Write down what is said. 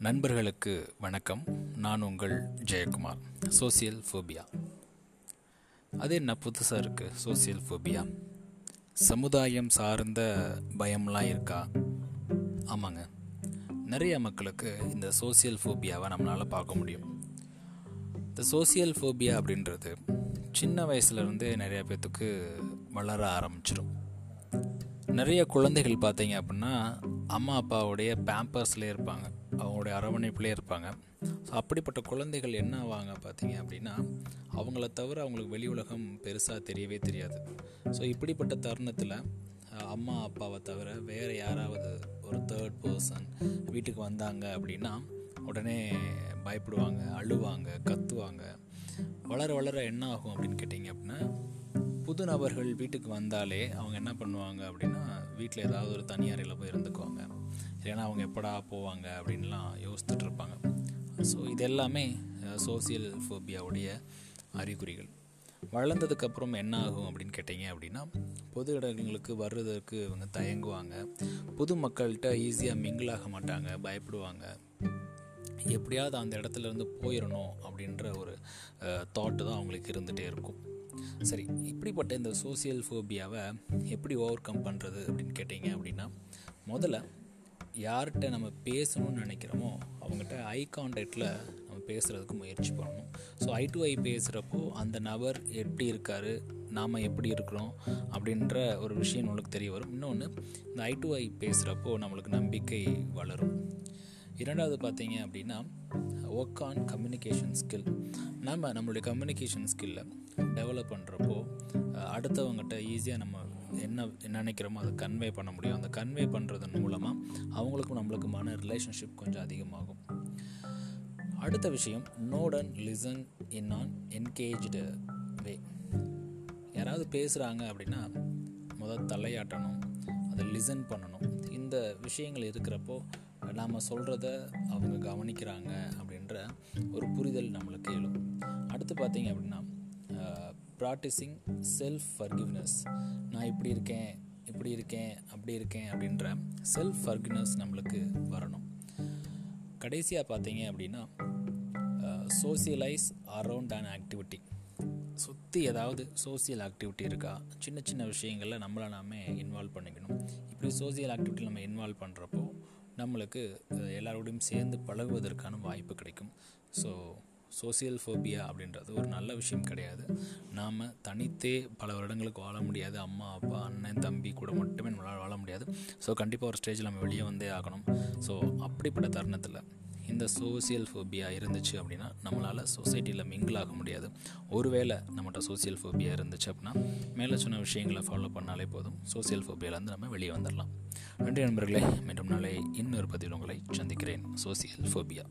நண்பர்களுக்கு வணக்கம். நான் உங்கள் ஜெயக்குமார். சோசியல் ஃபோபியா அது என்ன புதுசாக இருக்குது சோசியல் ஃபோபியா சமுதாயம் சார்ந்த பயம்லாம் இருக்கா? ஆமாங்க. நிறைய மக்களுக்கு இந்த சோசியல் ஃபோபியாவை நம்மளால் பார்க்க முடியும். இந்த சோசியல் ஃபோபியா அப்படின்றது சின்ன வயசுலேருந்தே நிறைய பேர்த்துக்கு வளர ஆரம்பிச்சிடும் நிறைய குழந்தைகள் பார்த்தீங்க அப்படின்னா அம்மா அப்பாவுடைய பேம்பர்ஸ்லேயே இருப்பாங்க. அவங்களுடைய அரவணைப்பிலே இருப்பாங்க. ஸோ அப்படிப்பட்ட குழந்தைகள் என்ன ஆவாங்க பார்த்தீங்க அப்படின்னா அவங்கள தவிர அவங்களுக்கு வெளி உலகம் பெருசாக தெரியவே தெரியாது. ஸோ இப்படிப்பட்ட தருணத்தில் அம்மா அப்பாவை தவிர வேறு யாராவது ஒரு தேர்ட் பர்சன் வீட்டுக்கு வந்தாங்க அப்படின்னா உடனே பயப்படுவாங்க அழுவாங்க கத்துவாங்க. வளர வளர என்ன ஆகும் அப்படின்னு கேட்டிங்க அப்படின்னா புது நபர்கள் வீட்டுக்கு வந்தாலே அவங்க என்ன பண்ணுவாங்க அப்படின்னா வீட்டில் ஏதாவது ஒரு தனியாரையில் போய் இருந்துக்குவாங்க. இல்லைன்னா அவங்க எப்படா போவாங்க அப்படின்லாம் யோசித்துட்டு இருப்பாங்க ஸோ இது எல்லாமே சோசியல் ஃபோபியாவுடைய அறிகுறிகள். வளர்ந்ததுக்கப்புறம் என்ன ஆகும் அப்படின்னு கேட்டிங்க அப்படின்னா பொது இடங்களுக்கு வர்றதற்கு இவங்க தயங்குவாங்க. புது மக்கள்கிட்ட ஈஸியாக மிங்கிளாக மாட்டாங்க பயப்படுவாங்க. எப்படியாவது அந்த இடத்துல இருந்து போயிடணும் அப்படின்ற ஒரு தாட்டு தான் அவங்களுக்கு இருந்துகிட்டே இருக்கும். சரி இப்படிப்பட்ட இந்த சோசியல் ஃபோபியாவை எப்படி ஓவர் கம் பண்ணுறது அப்படின்னு கேட்டிங்க அப்படின்னா முதல்ல யார்கிட்ட நம்ம பேசணும்னு நினைக்கிறோமோ அவங்ககிட்ட ஐ கான்டாக்டில் நம்ம பேசுகிறதுக்கு முயற்சி பண்ணணும். ஸோ ஐ டு ஐ பேசுகிறப்போ அந்த நபர் எப்படி இருக்கார் நாம் எப்படி இருக்கிறோம் அப்படின்ற ஒரு விஷயம் நம்மளுக்கு தெரிய வரும். இன்னொன்று இந்த ஐ டு ஐ பேசுகிறப்போ நம்மளுக்கு நம்பிக்கை வளரும். இரண்டாவது பார்த்தீங்க அப்படின்னா ஒர்க் ஆன் கம்யூனிகேஷன் ஸ்கில் நம்ம நம்மளுடைய கம்யூனிகேஷன் ஸ்கில்லை டெவலப் பண்ணுறப்போ அடுத்தவங்ககிட்ட ஈஸியாக நம்ம என்ன நினைக்கிறோமோ அதை கன்வே பண்ண முடியும். அந்த கன்வே பண்ணுறதன் மூலமாக அவங்களுக்கும் நம்மளுக்குமான ரிலேஷன்ஷிப் கொஞ்சம் அதிகமாகும். அடுத்த விஷயம் note and listen in an engaged way யாராவது பேசுகிறாங்க அப்படின்னா முதல் தலையாட்டணும் அதை லிசன் பண்ணணும். இந்த விஷயங்கள் இருக்கிறப்போ நாம் சொல்கிறத அவங்க கவனிக்கிறாங்க அப்படின்ற ஒரு புரிதல் நம்மளுக்கு எழும். அடுத்து பார்த்தீங்க அப்படின்னா ப்ராக்டிஸிங் செல்ஃப் ஃபர்கிவ்னஸ் நான் இப்படி இருக்கேன் இப்படி இருக்கேன் அப்படி இருக்கேன் அப்படின்ற செல்ஃப் ஃபர்கிவ்னஸ் நம்மளுக்கு வரணும். கடைசியாக பார்த்தீங்க அப்படின்னா சோசியலைஸ் அரவுண்ட் அண்ட் ஆக்டிவிட்டி சுற்றி ஏதாவது சோசியல் ஆக்டிவிட்டி இருக்கா? சின்ன சின்ன விஷயங்களில் நம்மளை நாமே இன்வால்வ் பண்ணிக்கணும். இப்படி சோசியல் ஆக்டிவிட்டி நம்ம இன்வால்வ் பண்ணுறப்போ நம்மளுக்கு எல்லாரோடையும் சேர்ந்து பழகுவதற்கான வாய்ப்பு கிடைக்கும். ஸோ சோசியல் ஃபோபியா அப்படின்றது ஒரு நல்ல விஷயம் கிடையாது. நாம் தனித்தே பல வருடங்களுக்கு வாழ முடியாது. அம்மா அப்பா அண்ணன் தம்பி கூட மட்டுமே நம்மளால் வாழ முடியாது. ஸோ கண்டிப்பாக ஒரு ஸ்டேஜில் நம்ம வெளியே வந்தே ஆகணும். ஸோ அப்படிப்பட்ட தருணத்தில் இந்த சோசியல் ஃபோபியா இருந்துச்சு அப்படின்னா நம்மளால் சொசைட்டியில் மிங்கிள் ஆக முடியாது. ஒருவேளை நம்மகிட்ட சோசியல் ஃபோபியா இருந்துச்சு அப்படின்னா மேலே சொன்ன விஷயங்களை ஃபாலோ பண்ணாலே போதும். சோசியல் ஃபோபியாவிலேருந்து நம்ம வெளியே வந்துடலாம் நன்றி நண்பர்களே. மீண்டும் நாளை இன்னொரு பதிவில் உங்களை சந்திக்கிறேன். Social phobia